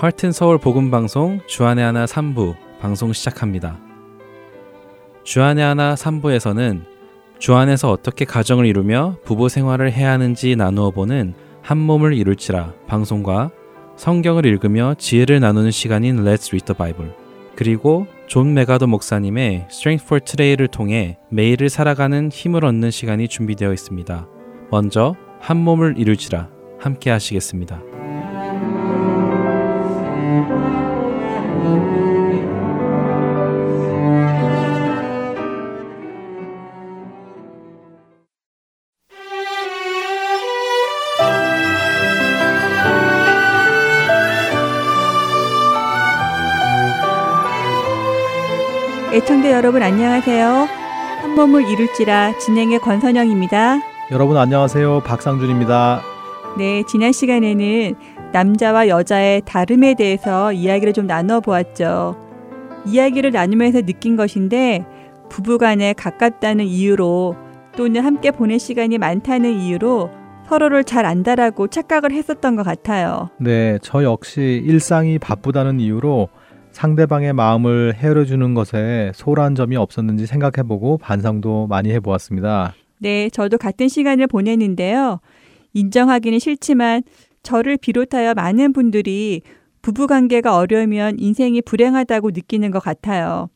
Heart and Seoul 복음 방송 주안의 하나 3부 방송 시작합니다. 주안의 하나 3부에서는 주안에서 어떻게 가정을 이루며 부부 생활을 해야 하는지 나누어 보는 한 몸을 이룰지라 방송과 성경을 읽으며 지혜를 나누는 시간인 Let's Read the Bible 그리고 존 맥아더 목사님의 Strength for Today를 통해 매일을 살아가는 힘을 얻는 시간이 준비되어 있습니다. 먼저 한 몸을 이룰지라 함께 하시겠습니다. 애청자 여러분 안녕하세요. 한 몸을 이룰지라 진행의 권선영입니다. 여러분 안녕하세요. 박상준입니다. 네, 지난 시간에는 남자와 여자의 다름에 대해서 이야기를 좀 나눠 보았죠. 이야기를 나누면서 느낀 것인데 부부간에 가깝다는 이유로 또는 함께 보낼 시간이 많다는 이유로 서로를 잘 안다라고 착각을 했었던 것 같아요. 네, 저 역시 일상이 바쁘다는 이유로 상대방의 마음을 헤아려주는 것에 소홀한 점이 없었는지 생각해보고 반성도 많이 해보았습니다. 네, 저도 같은 시간을 보내는데요. 인정하기는 싫지만 저를 비롯하여 많은 분들이 부부관계가 어려우면 인생이 불행하다고 느끼는 것 같아요.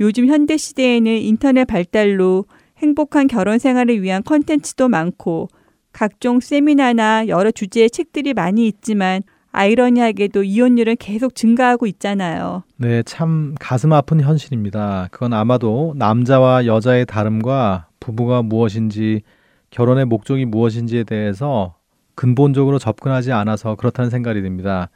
요즘 현대 시대에는 인터넷 발달로 행복한 결혼 생활을 위한 컨텐츠도 많고 각종 세미나나 여러 주제의 책들이 많이 있지만 아이러니하게도 이혼율은 계속 증가하고 있잖아요. 네, 참 가슴 아픈 현실입니다. 그건 아마도 남자와 여자의 다름과 부부가 무엇인지 결혼의 목적이 무엇인지에 대해서 근본적으로 접근하지 않아서 그렇다는 생각이 듭니다.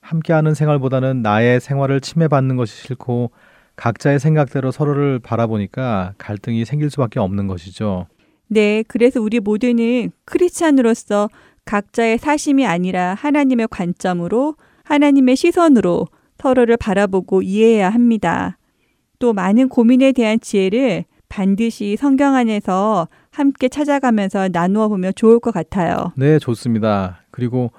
함께하는 생활보다는 나의 생활을 침해받는 것이 싫고 각자의 생각대로 서로를 바라보니까 갈등이 생길 수밖에 없는 것이죠. 네, 그래서 우리 모두는 크리스찬으로서 각자의 사심이 아니라 하나님의 관점으로 하나님의 시선으로 서로를 바라보고 이해해야 합니다. 또 많은 고민에 대한 지혜를 반드시 성경 안에서 함께 찾아가면서 나누어 보면 좋을 것 같아요. 네, 좋습니다. 그리고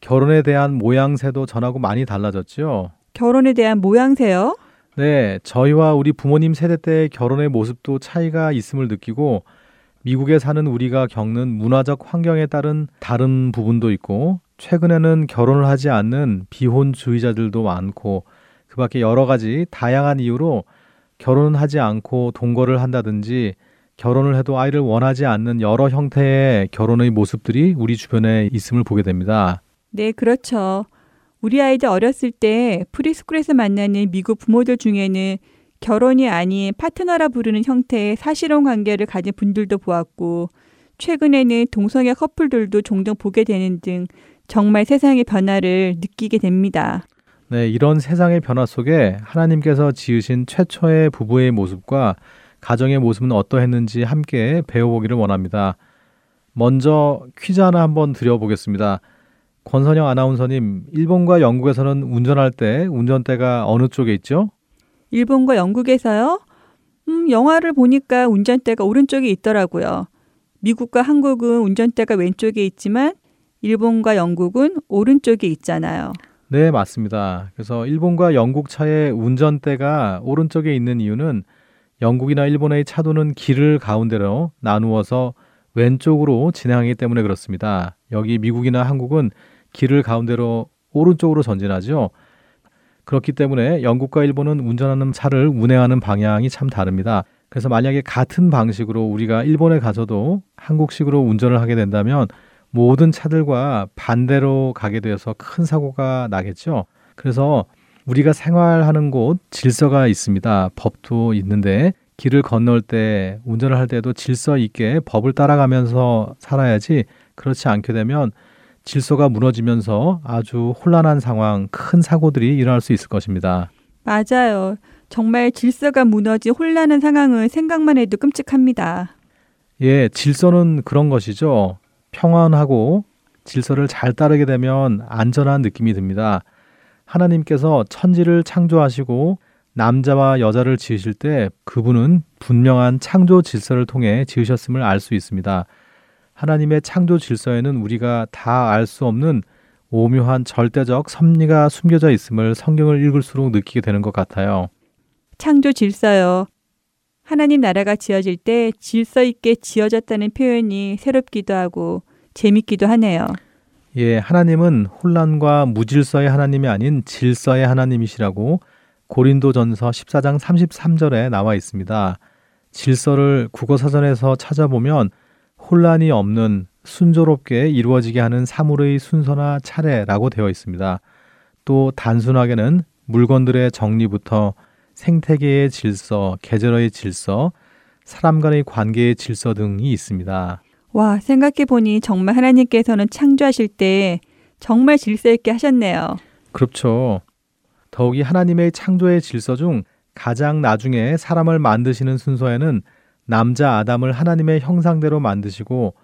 결혼에 대한 모양새도 전하고 많이 달라졌죠. 결혼에 대한 모양새요? 네, 저희와 우리 부모님 세대 때의 결혼의 모습도 차이가 있음을 느끼고 미국에 사는 우리가 겪는 문화적 환경에 따른 다른 부분도 있고 최근에는 결혼을 하지 않는 비혼주의자들도 많고 그 밖에 여러 가지 다양한 이유로 결혼을 하지 않고 동거를 한다든지 결혼을 해도 아이를 원하지 않는 여러 형태의 결혼의 모습들이 우리 주변에 있음을 보게 됩니다. 네, 그렇죠. 우리 아이들 어렸을 때 프리스쿨에서 만나는 미국 부모들 중에는 결혼이 아닌 파트너라 부르는 형태의 사실혼 관계를 가진 분들도 보았고 최근에는 동성애 커플들도 종종 보게 되는 등 정말 세상의 변화를 느끼게 됩니다. 네, 이런 세상의 변화 속에 하나님께서 지으신 최초의 부부의 모습과 가정의 모습은 어떠했는지 함께 배워보기를 원합니다. 먼저 퀴즈 하나 한번 드려보겠습니다. 권선영 아나운서님, 일본과 영국에서는 운전할 때 운전대가 어느 쪽에 있죠? 일본과 영국에서요? 음, 영화를 보니까 운전대가 오른쪽에 있더라고요. 미국과 한국은 운전대가 왼쪽에 있지만 일본과 영국은 오른쪽에 있잖아요. 네, 맞습니다. 그래서 일본과 영국 차의 운전대가 오른쪽에 있는 이유는 영국이나 일본의 차도는 길을 가운데로 나누어서 왼쪽으로 진행하기 때문에 그렇습니다. 여기 미국이나 한국은 길을 가운데로 오른쪽으로 전진하죠. 그렇기 때문에 영국과 일본은 운전하는 차를 운행하는 방향이 참 다릅니다. 그래서 만약에 같은 방식으로 우리가 일본에 가서도 한국식으로 운전을 하게 된다면 모든 차들과 반대로 가게 되어서 큰 사고가 나겠죠. 그래서 우리가 생활하는 곳 질서가 있습니다. 법도 있는데 길을 건널 때 운전을 할 때도 질서 있게 법을 따라가면서 살아야지 그렇지 않게 되면 질서가 무너지면서 아주 혼란한 상황, 큰 사고들이 일어날 수 있을 것입니다. 맞아요. 정말 질서가 무너진 혼란한 상황은 생각만 해도 끔찍합니다. 예, 질서는 그런 것이죠. 평안하고 질서를 잘 따르게 되면 안전한 느낌이 듭니다. 하나님께서 천지를 창조하시고 남자와 여자를 지으실 때 그분은 분명한 창조 질서를 통해 지으셨음을 알 수 있습니다. 하나님의 창조 질서에는 우리가 다 알 수 없는 오묘한 절대적 섭리가 숨겨져 있음을 성경을 읽을수록 느끼게 되는 것 같아요. 창조 질서요. 하나님 나라가 지어질 때 질서 있게 지어졌다는 표현이 새롭기도 하고 재밌기도 하네요. 예, 하나님은 혼란과 무질서의 하나님이 아닌 질서의 하나님이시라고 고린도전서 14장 33절에 나와 있습니다. 질서를 국어 사전에서 찾아보면 혼란이 없는 순조롭게 이루어지게 하는 사물의 순서나 차례라고 되어 있습니다. 또 단순하게는 물건들의 정리부터 생태계의 질서, 계절의 질서, 사람 간의 관계의 질서 등이 있습니다. 와, 생각해 보니 정말 하나님께서는 창조하실 때 정말 질서 있게 하셨네요. 그렇죠. 더욱이 하나님의 창조의 질서 중 가장 나중에 사람을 만드시는 순서에는 남자 아담을 하나님의 형상대로 만드시고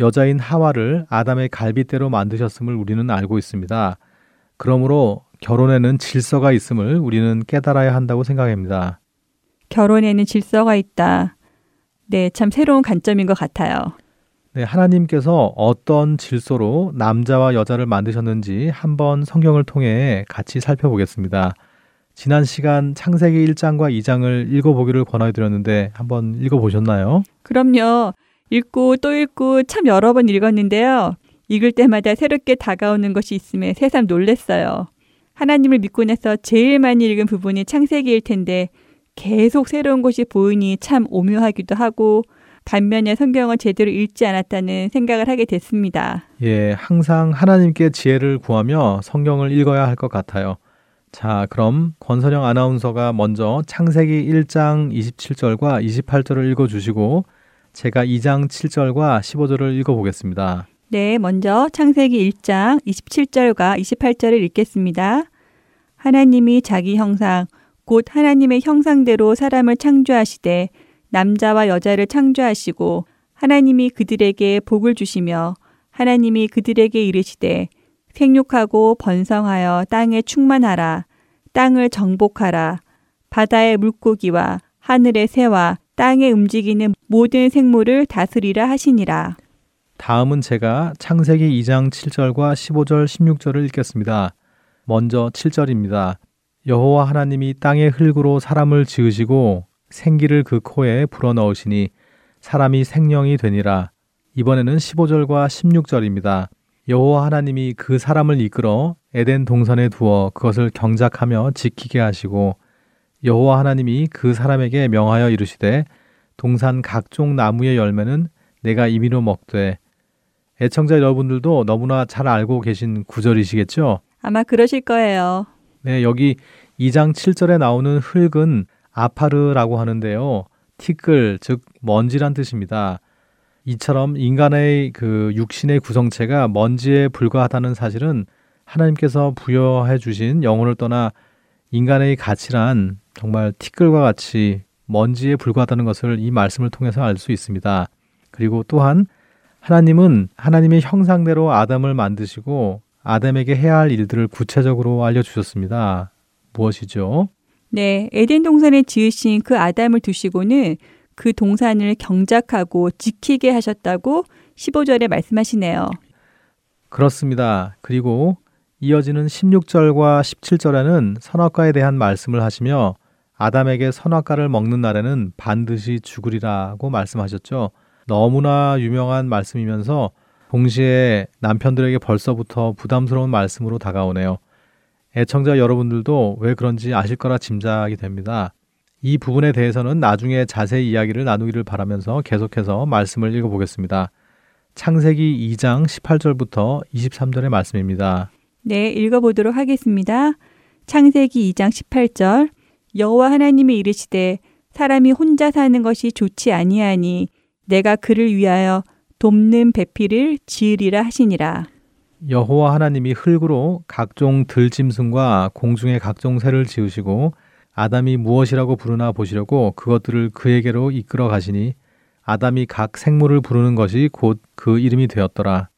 여자인 하와를 아담의 갈빗대로 만드셨음을 우리는 알고 있습니다. 그러므로 결혼에는 질서가 있음을 우리는 깨달아야 한다고 생각합니다. 결혼에는 질서가 있다. 네, 참 새로운 관점인 것 같아요. 네, 하나님께서 어떤 질서로 남자와 여자를 만드셨는지 한번 성경을 통해 같이 살펴보겠습니다. 지난 시간 창세기 1장과 2장을 읽어보기를 권해드렸는데 한번 읽어보셨나요? 그럼요. 읽고 또 읽고 참 여러 번 읽었는데요. 읽을 때마다 새롭게 다가오는 것이 있음에 새삼 놀랬어요. 하나님을 믿고 나서 제일 많이 읽은 부분이 창세기일 텐데 계속 새로운 것이 보이니 참 오묘하기도 하고 반면에 성경을 제대로 읽지 않았다는 생각을 하게 됐습니다. 예, 항상 하나님께 지혜를 구하며 성경을 읽어야 할 것 같아요. 자, 그럼 권선영 아나운서가 먼저 창세기 1장 27절과 28절을 읽어 주시고 제가 2장 7절과 15절을 읽어 보겠습니다. 네, 먼저 창세기 1장 27절과 28절을 읽겠습니다. 하나님이 자기 형상 곧 하나님의 형상대로 사람을 창조하시되 남자와 여자를 창조하시고 하나님이 그들에게 복을 주시며 하나님이 그들에게 이르시되 생육하고 번성하여 땅에 충만하라 땅을 정복하라 바다의 물고기와 하늘의 새와 땅에 움직이는 모든 생물을 다스리라 하시니라. 다음은 제가 창세기 2장 7절과 15절 16절을 읽겠습니다. 먼저 7절입니다. 여호와 하나님이 땅의 흙으로 사람을 지으시고 생기를 그 코에 불어넣으시니 사람이 생명이 되니라. 이번에는 15절과 16절입니다. 여호와 하나님이 그 사람을 이끌어 에덴 동산에 두어 그것을 경작하며 지키게 하시고 여호와 하나님이 그 사람에게 명하여 이르시되 동산 각종 나무의 열매는 내가 임의로 먹되 애청자 여러분들도 너무나 잘 알고 계신 구절이시겠죠? 아마 그러실 거예요. 네, 여기 2장 7절에 나오는 흙은 아파르라고 하는데요. 티끌, 즉 먼지란 뜻입니다. 이처럼 인간의 그 육신의 구성체가 먼지에 불과하다는 사실은 하나님께서 부여해 주신 영혼을 떠나 인간의 가치란 정말 티끌과 같이 먼지에 불과하다는 것을 이 말씀을 통해서 알 수 있습니다. 그리고 또한 하나님은 하나님의 형상대로 아담을 만드시고 아담에게 해야 할 일들을 구체적으로 알려주셨습니다. 무엇이죠? 네, 에덴 동산에 지으신 그 아담을 두시고는 그 동산을 경작하고 지키게 하셨다고 15절에 말씀하시네요. 그렇습니다. 그리고 이어지는 16절과 17절에는 선악과에 대한 말씀을 하시며 아담에게 선악과를 먹는 날에는 반드시 죽으리라고 말씀하셨죠. 너무나 유명한 말씀이면서 동시에 남편들에게 벌써부터 부담스러운 말씀으로 다가오네요. 애청자 여러분들도 왜 그런지 아실 거라 짐작이 됩니다. 이 부분에 대해서는 나중에 자세히 이야기를 나누기를 바라면서 계속해서 말씀을 읽어보겠습니다. 창세기 2장 18절부터 23절의 말씀입니다. 네, 읽어보도록 하겠습니다. 창세기 2장 18절 여호와 하나님이 이르시되 사람이 혼자 사는 것이 좋지 아니하니 내가 그를 위하여 돕는 배필을 지으리라 하시니라. 여호와 하나님이 흙으로 각종 들짐승과 공중의 각종 새를 지으시고 아담이 무엇이라고 부르나 보시려고 그것들을 그에게로 이끌어 가시니 아담이 각 생물을 부르는 것이 곧 그 이름이 되었더라.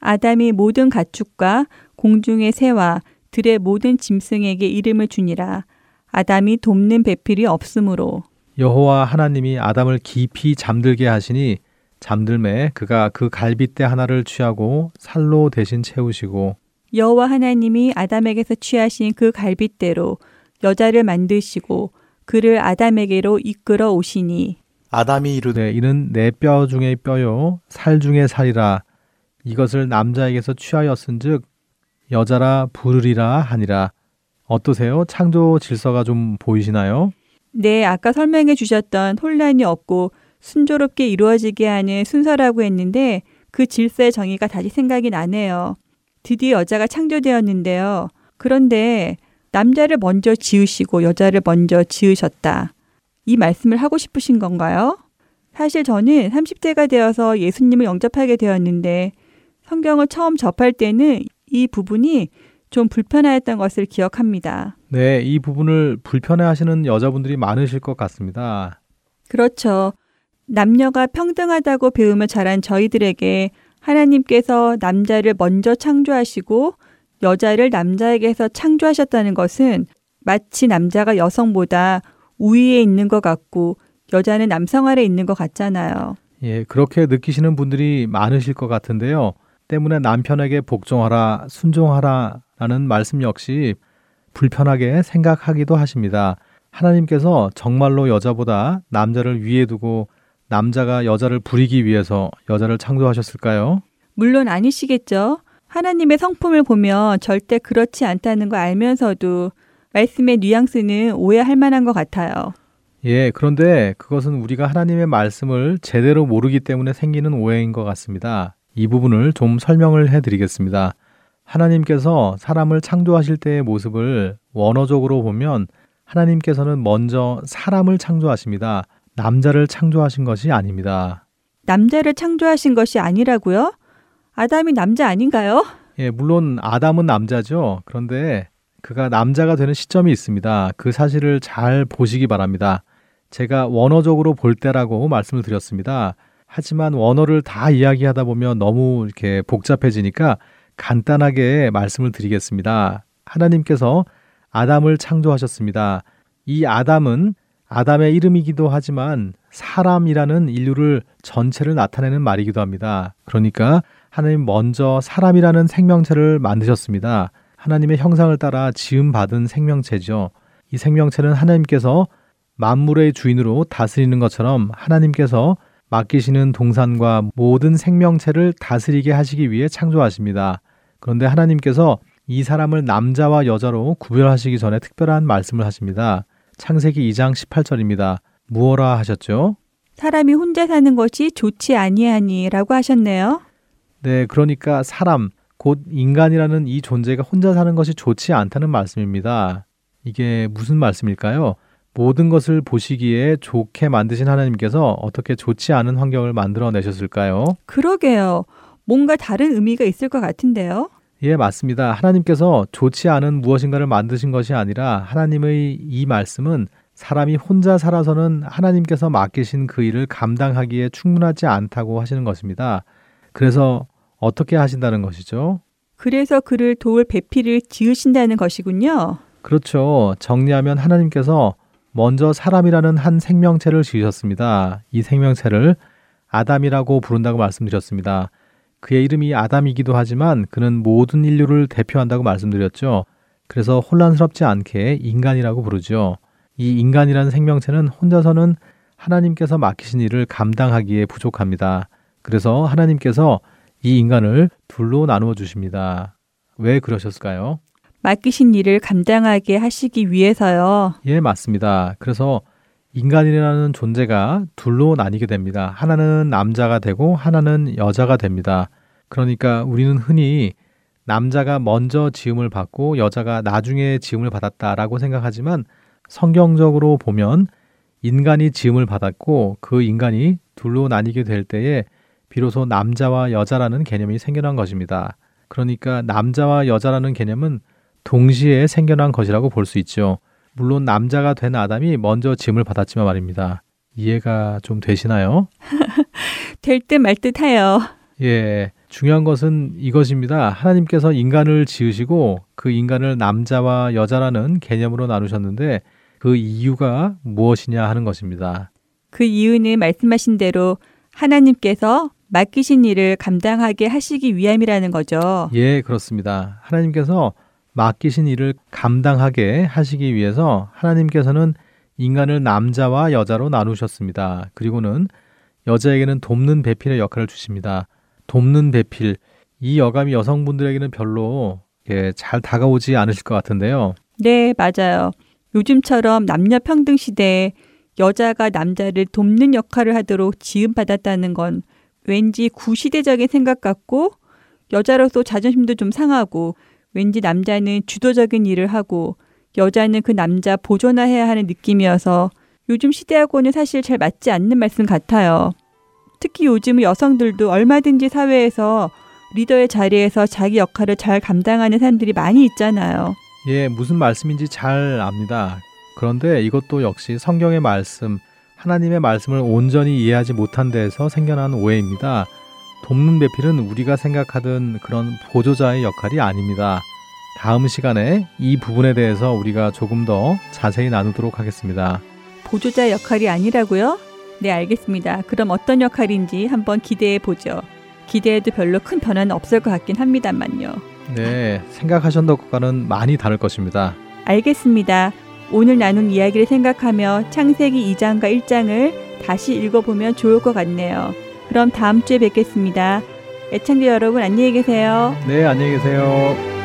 아담이 모든 가축과 공중의 새와 들의 모든 짐승에게 이름을 주니라. 아담이 돕는 배필이 없으므로 여호와 하나님이 아담을 깊이 잠들게 하시니 잠들매 그가 그 갈빗대 하나를 취하고 살로 대신 채우시고 여호와 하나님이 아담에게서 취하신 그 갈빗대로 여자를 만드시고 그를 아담에게로 이끌어 오시니 아담이 이르되 이는 내 뼈 중에 뼈요 살 중에 살이라 이것을 남자에게서 취하였은즉 여자라 부르리라 하니라 어떠세요? 창조 질서가 좀 보이시나요? 네, 아까 설명해 주셨던 혼란이 없고 순조롭게 이루어지게 하는 순서라고 했는데 그 질서의 정의가 다시 생각이 나네요. 드디어 여자가 창조되었는데요. 그런데 남자를 먼저 지으시고 여자를 먼저 지으셨다. 이 말씀을 하고 싶으신 건가요? 사실 저는 30대가 되어서 예수님을 영접하게 되었는데 성경을 처음 접할 때는 이 부분이 좀 불편하였던 것을 기억합니다. 네, 이 부분을 불편해 하시는 여자분들이 많으실 것 같습니다. 그렇죠. 남녀가 평등하다고 배우며 자란 저희들에게 하나님께서 남자를 먼저 창조하시고 여자를 남자에게서 창조하셨다는 것은 마치 남자가 여성보다 우위에 있는 것 같고 여자는 남성 아래 있는 것 같잖아요. 예, 그렇게 느끼시는 분들이 많으실 것 같은데요. 때문에 남편에게 복종하라, 순종하라 라는 말씀 역시 불편하게 생각하기도 하십니다. 하나님께서 정말로 여자보다 남자를 위에 두고 남자가 여자를 부리기 위해서 여자를 창조하셨을까요? 물론 아니시겠죠. 하나님의 성품을 보면 절대 그렇지 않다는 거 알면서도 말씀의 뉘앙스는 오해할 만한 것 같아요. 예, 그런데 그것은 우리가 하나님의 말씀을 제대로 모르기 때문에 생기는 오해인 것 같습니다. 이 부분을 좀 설명을 해 드리겠습니다. 하나님께서 사람을 창조하실 때의 모습을 원어적으로 보면 하나님께서는 먼저 사람을 창조하십니다. 남자를 창조하신 것이 아닙니다. 남자를 창조하신 것이 아니라고요? 아담이 남자 아닌가요? 예, 물론 아담은 남자죠. 그런데 그가 남자가 되는 시점이 있습니다. 그 사실을 잘 보시기 바랍니다. 제가 원어적으로 볼 때라고 말씀을 드렸습니다. 하지만 원어를 다 이야기하다 보면 너무 이렇게 복잡해지니까 간단하게 말씀을 드리겠습니다. 하나님께서 아담을 창조하셨습니다. 이 아담은 아담의 이름이기도 하지만 사람이라는 인류를 전체를 나타내는 말이기도 합니다. 그러니까 하나님 먼저 사람이라는 생명체를 만드셨습니다. 하나님의 형상을 따라 지음 받은 생명체죠. 이 생명체는 하나님께서 만물의 주인으로 다스리는 것처럼 하나님께서 맡기시는 동산과 모든 생명체를 다스리게 하시기 위해 창조하십니다. 그런데 하나님께서 이 사람을 남자와 여자로 구별하시기 전에 특별한 말씀을 하십니다. 창세기 2장 18절입니다. 무어라 하셨죠? 사람이 혼자 사는 것이 좋지 아니하니라고 하셨네요. 네, 그러니까 사람 곧 인간이라는 이 존재가 혼자 사는 것이 좋지 않다는 말씀입니다. 이게 무슨 말씀일까요? 모든 것을 보시기에 좋게 만드신 하나님께서 어떻게 좋지 않은 환경을 만들어 내셨을까요? 그러게요. 뭔가 다른 의미가 있을 것 같은데요. 예, 맞습니다. 하나님께서 좋지 않은 무엇인가를 만드신 것이 아니라 하나님의 이 말씀은 사람이 혼자 살아서는 하나님께서 맡기신 그 일을 감당하기에 충분하지 않다고 하시는 것입니다. 그래서 어떻게 하신다는 것이죠? 그래서 그를 도울 배필을 지으신다는 것이군요. 그렇죠. 정리하면 하나님께서 먼저 사람이라는 한 생명체를 지으셨습니다. 이 생명체를 아담이라고 부른다고 말씀드렸습니다. 그의 이름이 아담이기도 하지만 그는 모든 인류를 대표한다고 말씀드렸죠. 그래서 혼란스럽지 않게 인간이라고 부르죠. 이 인간이라는 생명체는 혼자서는 하나님께서 맡기신 일을 감당하기에 부족합니다. 그래서 하나님께서 이 인간을 둘로 나누어 주십니다. 왜 그러셨을까요? 맡기신 일을 감당하게 하시기 위해서요. 예, 맞습니다. 그래서 인간이라는 존재가 둘로 나뉘게 됩니다. 하나는 남자가 되고 하나는 여자가 됩니다. 그러니까 우리는 흔히 남자가 먼저 지음을 받고 여자가 나중에 지음을 받았다라고 생각하지만 성경적으로 보면 인간이 지음을 받았고 그 인간이 둘로 나뉘게 될 때에 비로소 남자와 여자라는 개념이 생겨난 것입니다. 그러니까 남자와 여자라는 개념은 동시에 생겨난 것이라고 볼 수 있죠. 물론 남자가 된 아담이 먼저 짐을 받았지만 말입니다. 이해가 좀 되시나요? 될 듯 말 듯해요. 예. 중요한 것은 이것입니다. 하나님께서 인간을 지으시고 그 인간을 남자와 여자라는 개념으로 나누셨는데 그 이유가 무엇이냐 하는 것입니다. 그 이유는 말씀하신 대로 하나님께서 맡기신 일을 감당하게 하시기 위함이라는 거죠. 예, 그렇습니다. 하나님께서 맡기신 일을 감당하게 하시기 위해서 하나님께서는 인간을 남자와 여자로 나누셨습니다. 그리고는 여자에게는 돕는 배필의 역할을 주십니다. 돕는 배필, 이 여감이 여성분들에게는 별로 예, 잘 다가오지 않으실 것 같은데요. 네, 맞아요. 요즘처럼 남녀 평등 시대에 여자가 남자를 돕는 역할을 하도록 지음받았다는 건 왠지 구시대적인 생각 같고 여자로서 자존심도 좀 상하고 왠지 남자는 주도적인 일을 하고 여자는 그 남자 보존해야 하는 느낌이어서 요즘 시대하고는 사실 잘 맞지 않는 말씀 같아요. 특히 요즘 여성들도 얼마든지 사회에서 리더의 자리에서 자기 역할을 잘 감당하는 사람들이 많이 있잖아요. 예, 무슨 말씀인지 잘 압니다. 그런데 이것도 역시 성경의 말씀, 하나님의 말씀을 온전히 이해하지 못한 데에서 생겨난 오해입니다. 돕는 배필은 우리가 생각하던 그런 보조자의 역할이 아닙니다. 다음 시간에 이 부분에 대해서 우리가 조금 더 자세히 나누도록 하겠습니다. 보조자 역할이 아니라고요? 네, 알겠습니다. 그럼 어떤 역할인지 한번 기대해 보죠. 기대해도 별로 큰 변화는 없을 것 같긴 합니다만요. 네, 생각하셨던 것과는 많이 다를 것입니다. 알겠습니다. 오늘 나눈 이야기를 생각하며 창세기 2장과 1장을 다시 읽어보면 좋을 것 같네요. 그럼 다음 주에 뵙겠습니다. 애청자 여러분 안녕히 계세요. 네, 안녕히 계세요.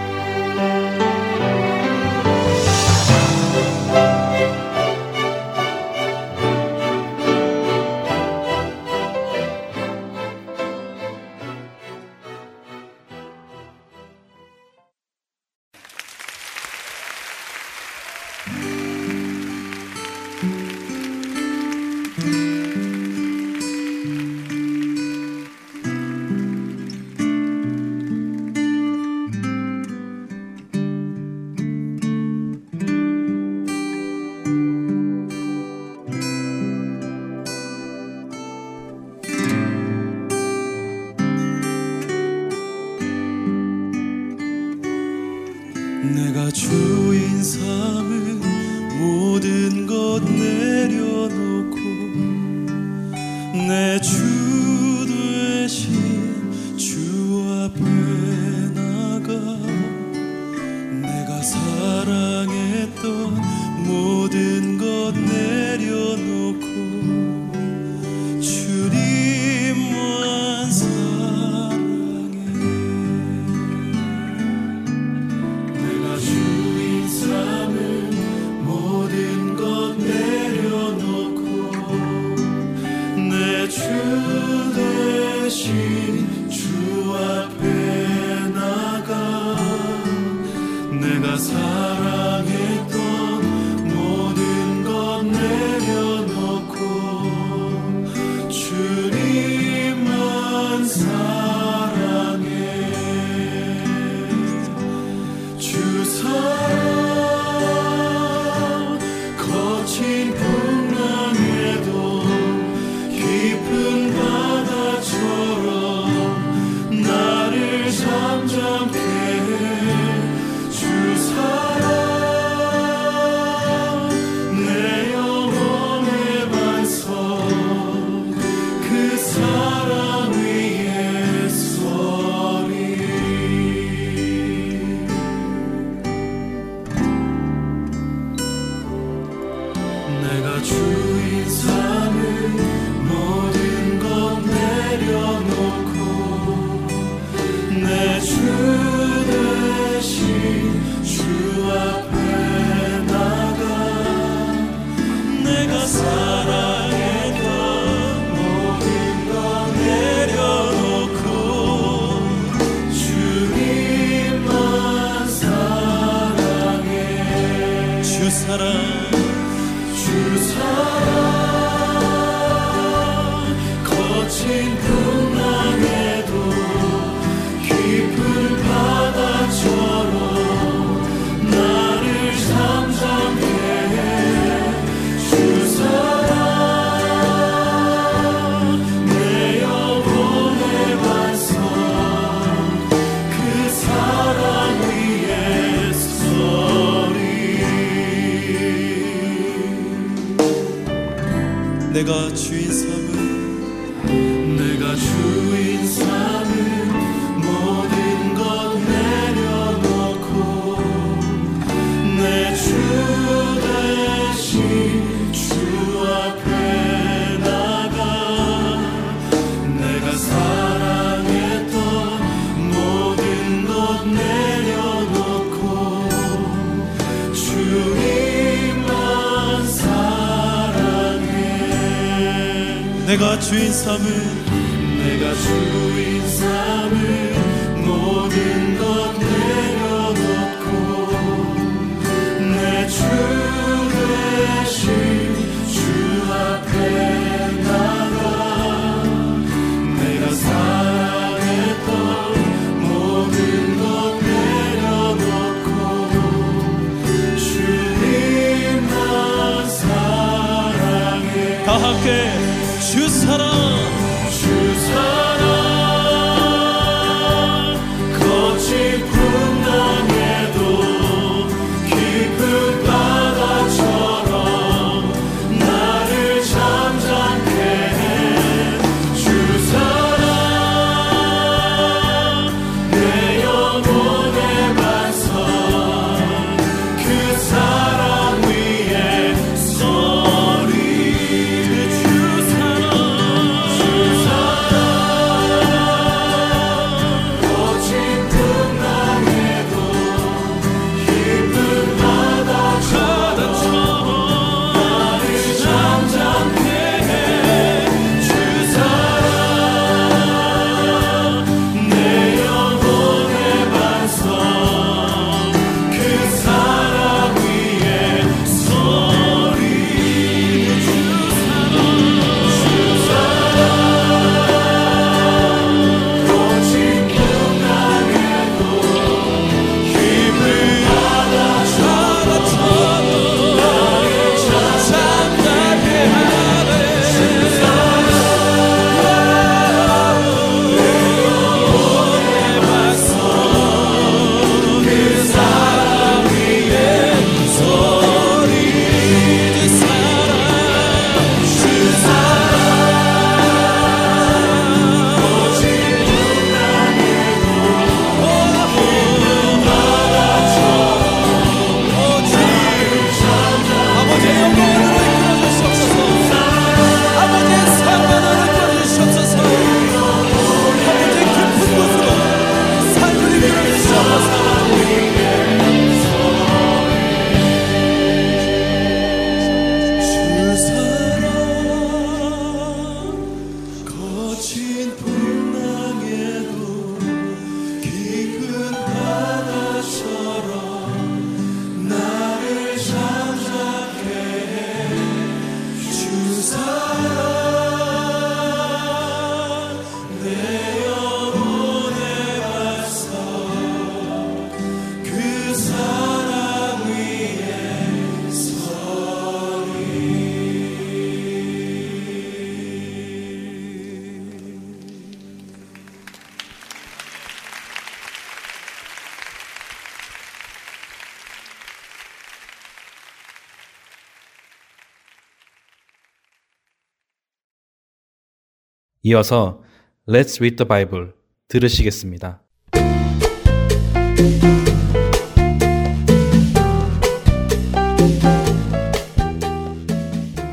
이어서 Let's Read the Bible 들으시겠습니다.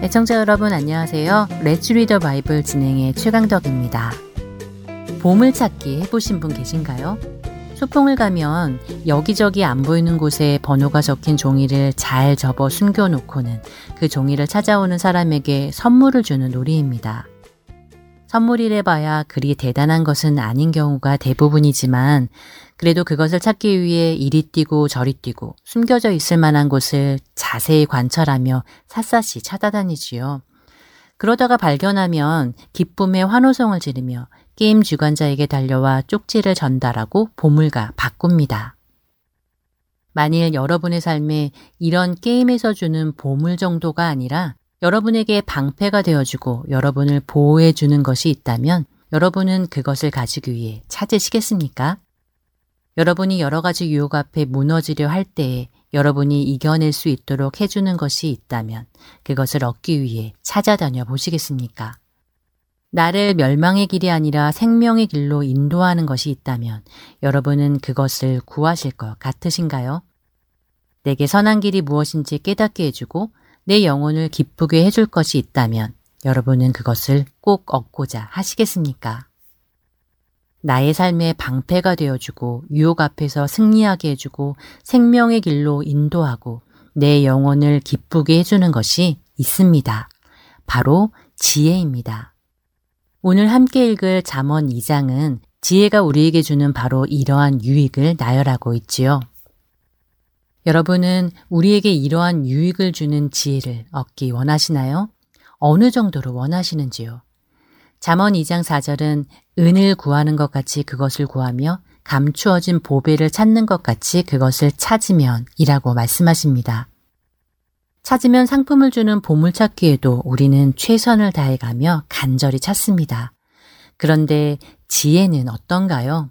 애청자 여러분 안녕하세요. 레츠 리더 바이블 진행의 최강덕입니다. 보물찾기 해보신 분 계신가요? 소풍을 가면 여기저기 안 보이는 곳에 번호가 적힌 종이를 잘 접어 숨겨놓고는 그 종이를 찾아오는 사람에게 선물을 주는 놀이입니다. 선물이래 봐야 그리 대단한 것은 아닌 경우가 대부분이지만 그래도 그것을 찾기 위해 이리 뛰고 저리 뛰고 숨겨져 있을 만한 곳을 자세히 관찰하며 샅샅이 찾아다니지요. 그러다가 발견하면 기쁨의 환호성을 지르며 게임 주관자에게 달려와 쪽지를 전달하고 보물과 바꿉니다. 만일 여러분의 삶에 이런 게임에서 주는 보물 정도가 아니라 여러분에게 방패가 되어주고 여러분을 보호해주는 것이 있다면 여러분은 그것을 가지기 위해 찾으시겠습니까? 여러분이 여러 가지 유혹 앞에 무너지려 할 때에 여러분이 이겨낼 수 있도록 해주는 것이 있다면 그것을 얻기 위해 찾아다녀 보시겠습니까? 나를 멸망의 길이 아니라 생명의 길로 인도하는 것이 있다면 여러분은 그것을 구하실 것 같으신가요? 내게 선한 길이 무엇인지 깨닫게 해주고 내 영혼을 기쁘게 해줄 것이 있다면 여러분은 그것을 꼭 얻고자 하시겠습니까? 나의 삶의 방패가 되어주고 유혹 앞에서 승리하게 해주고 생명의 길로 인도하고 내 영혼을 기쁘게 해주는 것이 있습니다. 바로 지혜입니다. 오늘 함께 읽을 잠언 2장은 지혜가 우리에게 주는 바로 이러한 유익을 나열하고 있지요. 여러분은 우리에게 이러한 유익을 주는 지혜를 얻기 원하시나요? 어느 정도로 원하시는지요? 잠언 2장 4절은 은을 구하는 것 같이 그것을 구하며 감추어진 보배를 찾는 것 같이 그것을 찾으면 이라고 말씀하십니다. 찾으면 상품을 주는 보물 찾기에도 우리는 최선을 다해가며 간절히 찾습니다. 그런데 지혜는 어떤가요?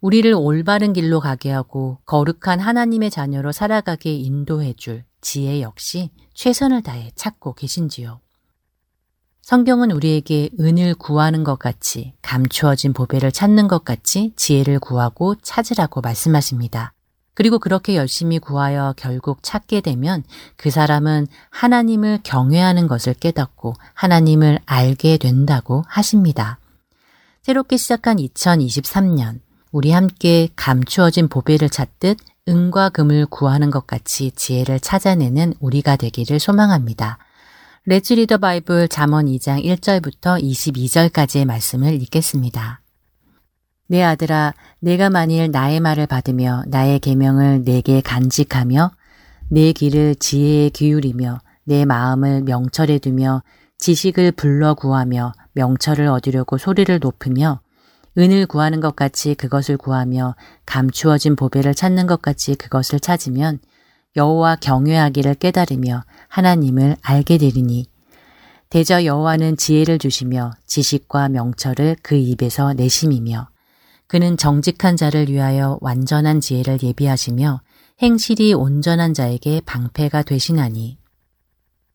우리를 올바른 길로 가게 하고 거룩한 하나님의 자녀로 살아가게 인도해 줄 지혜 역시 최선을 다해 찾고 계신지요. 성경은 우리에게 은을 구하는 것 같이 감추어진 보배를 찾는 것 같이 지혜를 구하고 찾으라고 말씀하십니다. 그리고 그렇게 열심히 구하여 결국 찾게 되면 그 사람은 하나님을 경외하는 것을 깨닫고 하나님을 알게 된다고 하십니다. 새롭게 시작한 2023년, 우리 함께 감추어진 보배를 찾듯 은과 금을 구하는 것 같이 지혜를 찾아내는 우리가 되기를 소망합니다. 레츠 리더 바이블 잠언 2장 1절부터 22절까지의 말씀을 읽겠습니다. 내 아들아 내가 만일 나의 말을 받으며 나의 계명을 내게 간직하며 내 길을 지혜에 기울이며 내 마음을 명철에 두며 지식을 불러 구하며 명철을 얻으려고 소리를 높으며 은을 구하는 것 같이 그것을 구하며 감추어진 보배를 찾는 것 같이 그것을 찾으면 여호와 경외하기를 깨달으며 하나님을 알게 되리니 대저 여호와는 지혜를 주시며 지식과 명철을 그 입에서 내심이며 그는 정직한 자를 위하여 완전한 지혜를 예비하시며 행실이 온전한 자에게 방패가 되시나니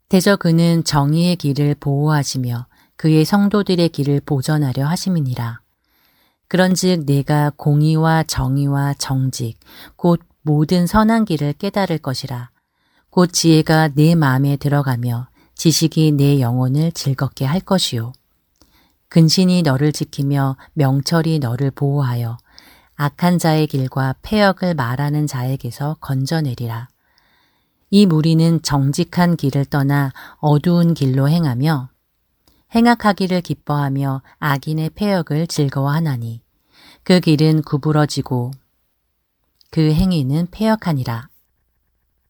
대저 그는 정의의 길을 보호하시며 그의 성도들의 길을 보전하려 하심이니라. 그런즉 내가 공의와 정의와 정직 곧 모든 선한 길을 깨달을 것이라. 곧 지혜가 내 마음에 들어가며 지식이 내 영혼을 즐겁게 할 것이요. 근신이 너를 지키며 명철이 너를 보호하여 악한 자의 길과 폐역을 말하는 자에게서 건져내리라. 이 무리는 정직한 길을 떠나 어두운 길로 행하며 행악하기를 기뻐하며 악인의 폐역을 즐거워하나니 그 길은 구부러지고 그 행위는 폐역하니라.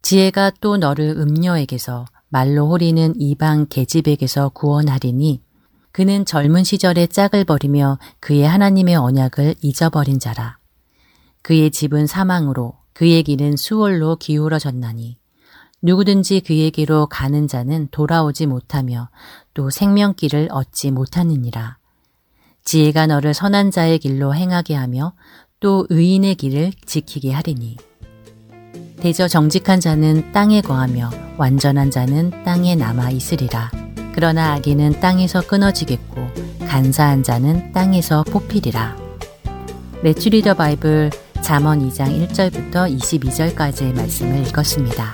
지혜가 또 너를 음녀에게서 말로 호리는 이방 계집에게서 구원하리니 그는 젊은 시절에 짝을 버리며 그의 하나님의 언약을 잊어버린 자라. 그의 집은 사망으로 그의 길은 수월로 기울어졌나니 누구든지 그에게로 가는 자는 돌아오지 못하며 또 생명길을 얻지 못하느니라. 지혜가 너를 선한 자의 길로 행하게 하며 또 의인의 길을 지키게 하리니. 대저 정직한 자는 땅에 거하며 완전한 자는 땅에 남아 있으리라. 그러나 악인은 땅에서 끊어지겠고 간사한 자는 땅에서 뽑히리라. 레츄리더 바이블 잠언 2장 1절부터 22절까지의 말씀을 읽었습니다.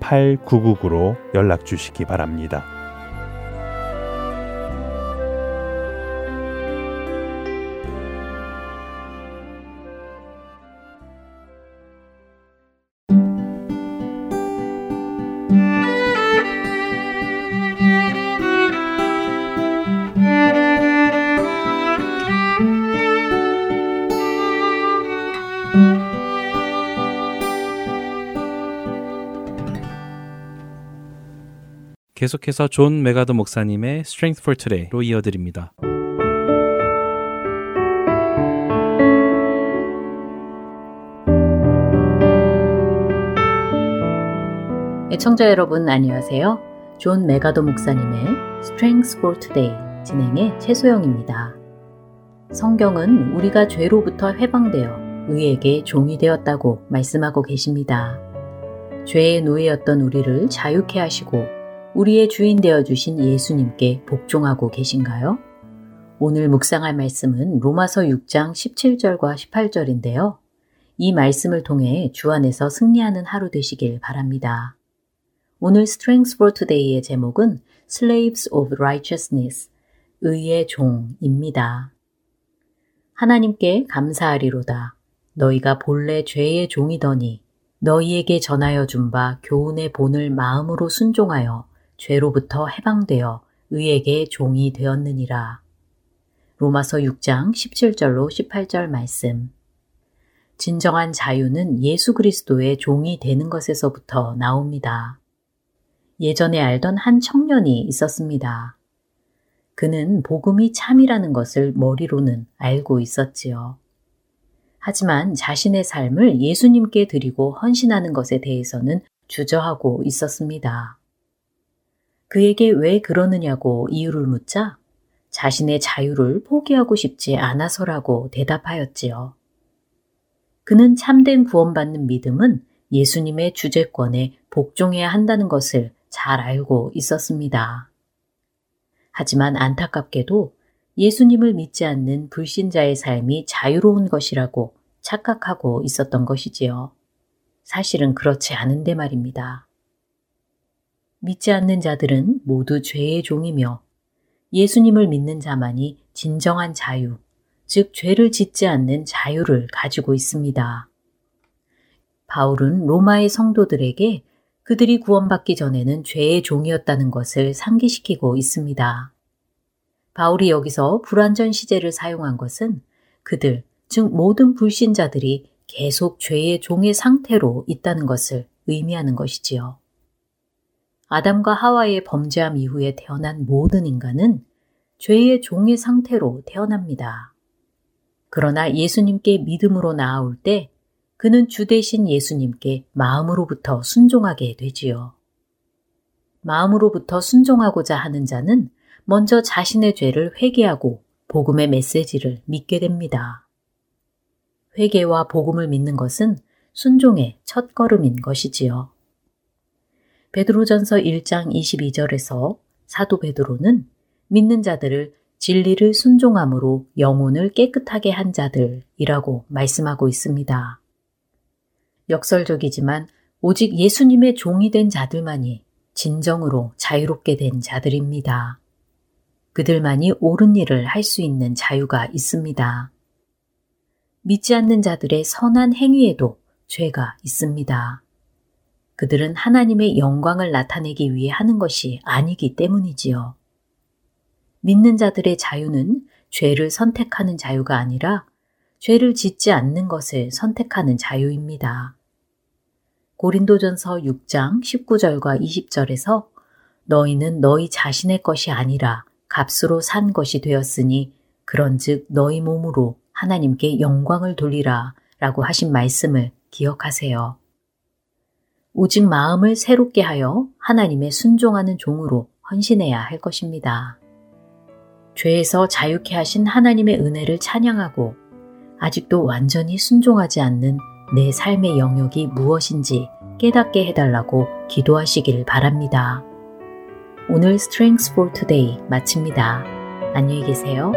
602-866-8999로 연락 주시기 바랍니다. 계속해서 존 맥아더 목사님의 Strength for Today로 이어드립니다. 애청자 여러분 안녕하세요. 존 맥아더 목사님의 Strength for Today 진행의 최소영입니다. 성경은 우리가 죄로부터 해방되어 의에게 종이 되었다고 말씀하고 계십니다. 죄의 노예였던 우리를 자유케 하시고 우리의 주인 되어 주신 예수님께 복종하고 계신가요? 오늘 묵상할 말씀은 로마서 6장 17절과 18절인데요. 이 말씀을 통해 주 안에서 승리하는 하루 되시길 바랍니다. 오늘 Strength for Today의 제목은 Slaves of Righteousness, 의의 종입니다. 하나님께 감사하리로다. 너희가 본래 죄의 종이더니 너희에게 전하여 준 바 교훈의 본을 마음으로 순종하여 죄로부터 해방되어 의에게 종이 되었느니라. 로마서 6장 17절로 18절 말씀. 진정한 자유는 예수 그리스도의 종이 되는 것에서부터 나옵니다. 예전에 알던 한 청년이 있었습니다. 그는 복음이 참이라는 것을 머리로는 알고 있었지요. 하지만 자신의 삶을 예수님께 드리고 헌신하는 것에 대해서는 주저하고 있었습니다. 그에게 왜 그러느냐고 이유를 묻자 자신의 자유를 포기하고 싶지 않아서라고 대답하였지요. 그는 참된 구원받는 믿음은 예수님의 주제권에 복종해야 한다는 것을 잘 알고 있었습니다. 하지만 안타깝게도 예수님을 믿지 않는 불신자의 삶이 자유로운 것이라고 착각하고 있었던 것이지요. 사실은 그렇지 않은데 말입니다. 믿지 않는 자들은 모두 죄의 종이며 예수님을 믿는 자만이 진정한 자유, 즉 죄를 짓지 않는 자유를 가지고 있습니다. 바울은 로마의 성도들에게 그들이 구원받기 전에는 죄의 종이었다는 것을 상기시키고 있습니다. 바울이 여기서 불완전 시제를 사용한 것은 그들, 즉 모든 불신자들이 계속 죄의 종의 상태로 있다는 것을 의미하는 것이지요. 아담과 하와의 범죄함 이후에 태어난 모든 인간은 죄의 종의 상태로 태어납니다. 그러나 예수님께 믿음으로 나아올 때 그는 주 대신 예수님께 마음으로부터 순종하게 되지요. 마음으로부터 순종하고자 하는 자는 먼저 자신의 죄를 회개하고 복음의 메시지를 믿게 됩니다. 회개와 복음을 믿는 것은 순종의 첫 걸음인 것이지요. 베드로전서 1장 22절에서 사도 베드로는 믿는 자들을 진리를 순종함으로 영혼을 깨끗하게 한 자들이라고 말씀하고 있습니다. 역설적이지만 오직 예수님의 종이 된 자들만이 진정으로 자유롭게 된 자들입니다. 그들만이 옳은 일을 할 수 있는 자유가 있습니다. 믿지 않는 자들의 선한 행위에도 죄가 있습니다. 그들은 하나님의 영광을 나타내기 위해 하는 것이 아니기 때문이지요. 믿는 자들의 자유는 죄를 선택하는 자유가 아니라 죄를 짓지 않는 것을 선택하는 자유입니다. 고린도전서 6장 19절과 20절에서 너희는 너희 자신의 것이 아니라 값으로 산 것이 되었으니 그런즉 너희 몸으로 하나님께 영광을 돌리라 라고 하신 말씀을 기억하세요. 오직 마음을 새롭게 하여 하나님의 순종하는 종으로 헌신해야 할 것입니다. 죄에서 자유케 하신 하나님의 은혜를 찬양하고 아직도 완전히 순종하지 않는 내 삶의 영역이 무엇인지 깨닫게 해달라고 기도하시길 바랍니다. 오늘 Strengths for Today 마칩니다. 안녕히 계세요.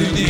to the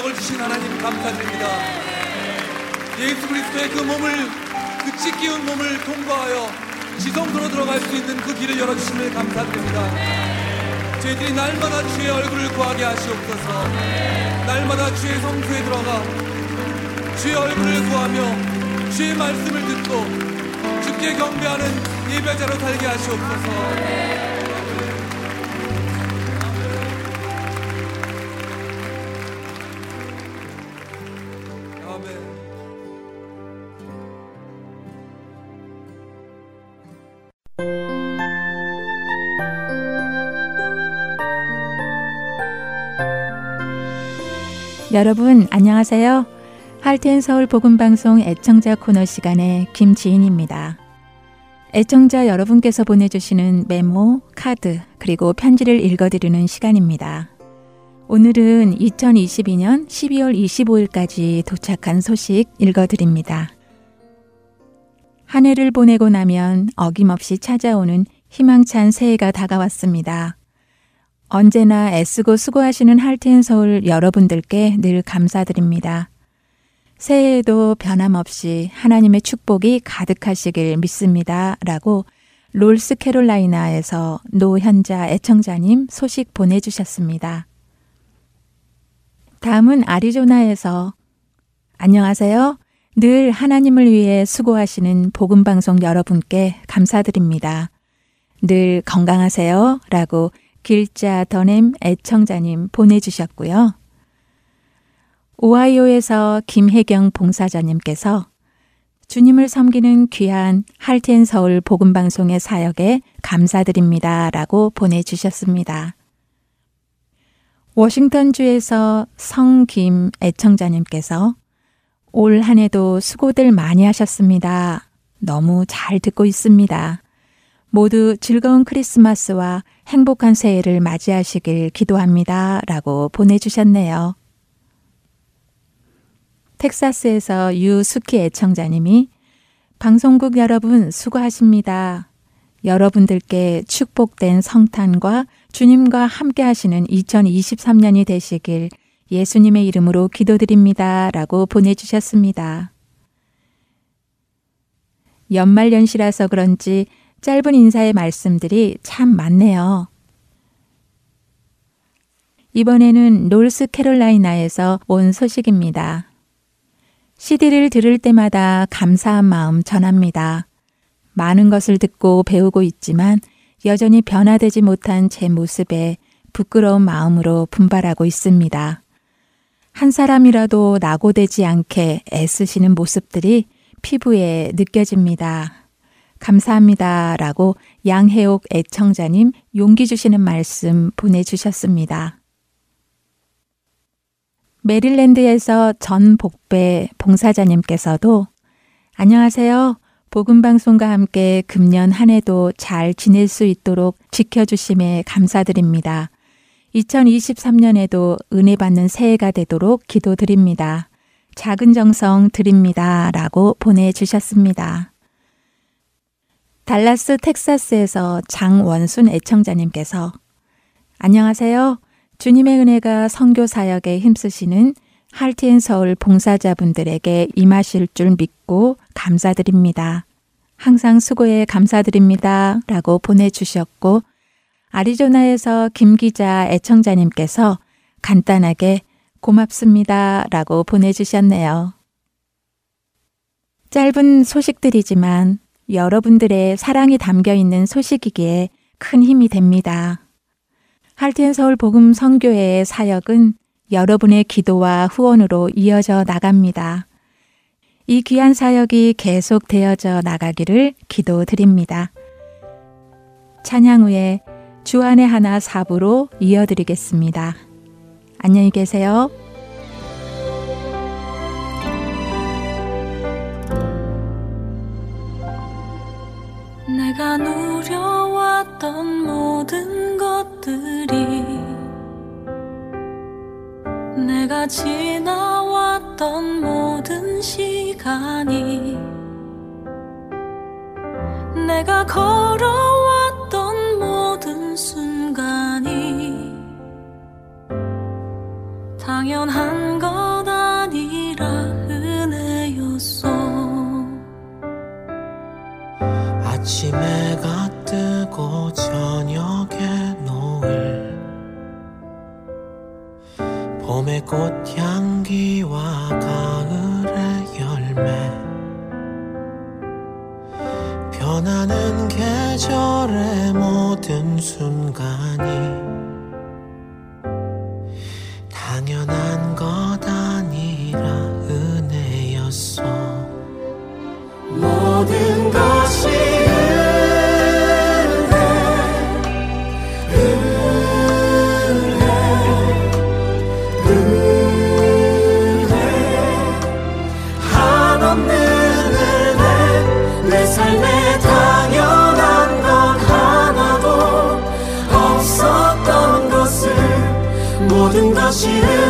담력을 주신 하나님 감사드립니다. 예수 그리스도의 그 몸을 그 찢기운 몸을 통과하여 지성소로 들어갈 수 있는 그 길을 열어주심을 감사드립니다. 저희들이 날마다 주의 얼굴을 구하게 하시옵소서. 날마다 주의 성소에 들어가 주의 얼굴을 구하며 주의 말씀을 듣고 주께 경배하는 예배자로 살게 하시옵소서. 여러분 안녕하세요. 할텐 서울 복음 방송 애청자 코너 시간의 김지인입니다. 애청자 여러분께서 보내주시는 메모, 카드, 그리고 편지를 읽어드리는 시간입니다. 오늘은 2022년 12월 25일까지 도착한 소식 읽어드립니다. 한 해를 보내고 나면 어김없이 찾아오는 희망찬 새해가 다가왔습니다. 언제나 애쓰고 수고하시는 할텐 서울 여러분들께 늘 감사드립니다. 새해에도 변함없이 하나님의 축복이 가득하시길 믿습니다. 라고 롤스 캐롤라이나에서 노현자 애청자님 소식 보내주셨습니다. 다음은 아리조나에서 안녕하세요. 늘 하나님을 위해 수고하시는 복음방송 여러분께 감사드립니다. 늘 건강하세요. 라고 길자 더넴 애청자님 보내주셨고요. 오하이오에서 김혜경 봉사자님께서 주님을 섬기는 귀한 할텐 서울 복음방송의 사역에 감사드립니다. 라고 보내주셨습니다. 워싱턴주에서 성김 애청자님께서 올 한 해도 수고들 많이 하셨습니다. 너무 잘 듣고 있습니다. 모두 즐거운 크리스마스와 행복한 새해를 맞이하시길 기도합니다. 라고 보내주셨네요. 텍사스에서 유수키 애청자님이 방송국 여러분 수고하십니다. 여러분들께 축복된 성탄과 주님과 함께 하시는 2023년이 되시길 예수님의 이름으로 기도드립니다. 라고 보내주셨습니다. 연말연시라서 그런지 짧은 인사의 말씀들이 참 많네요. 이번에는 노스 캐롤라이나에서 온 소식입니다. CD를 들을 때마다 감사한 마음 전합니다. 많은 것을 듣고 배우고 있지만 여전히 변화되지 못한 제 모습에 부끄러운 마음으로 분발하고 있습니다. 한 사람이라도 낙오되지 않게 애쓰시는 모습들이 피부에 느껴집니다. 감사합니다. 라고 양혜옥 애청자님 용기 주시는 말씀 보내주셨습니다. 메릴랜드에서 전 복배 봉사자님께서도 안녕하세요. 복음방송과 함께 금년 한 해도 잘 지낼 수 있도록 지켜주심에 감사드립니다. 2023년에도 은혜 받는 새해가 되도록 기도드립니다. 작은 정성 드립니다. 라고 보내주셨습니다. 달라스 텍사스에서 장원순 애청자님께서 안녕하세요. 주님의 은혜가 선교 사역에 힘쓰시는 할티앤서울 봉사자분들에게 임하실 줄 믿고 감사드립니다. 항상 수고해 감사드립니다. 라고 보내주셨고, 아리조나에서 김 기자 애청자님께서 간단하게 고맙습니다. 라고 보내주셨네요. 짧은 소식들이지만 여러분들의 사랑이 담겨 있는 소식이기에 큰 힘이 됩니다. 할텐 서울 복음 선교회의 사역은 여러분의 기도와 후원으로 이어져 나갑니다. 이 귀한 사역이 계속 되어져 나가기를 기도드립니다. 찬양 후에 주안의 하나 사부로 이어드리겠습니다. 안녕히 계세요. 내가 누려왔던 모든 것들이 내가 지나왔던 모든 시간이 내가 걸어왔던 모든 순간이 당연한 것 아니라 아침에 가 뜨고 저녁에 노을. 봄의 꽃향기와 가을의 열매. 변하는 계절의 모든 순간이 당연한 것 아니라 은혜였어 모든 것이 모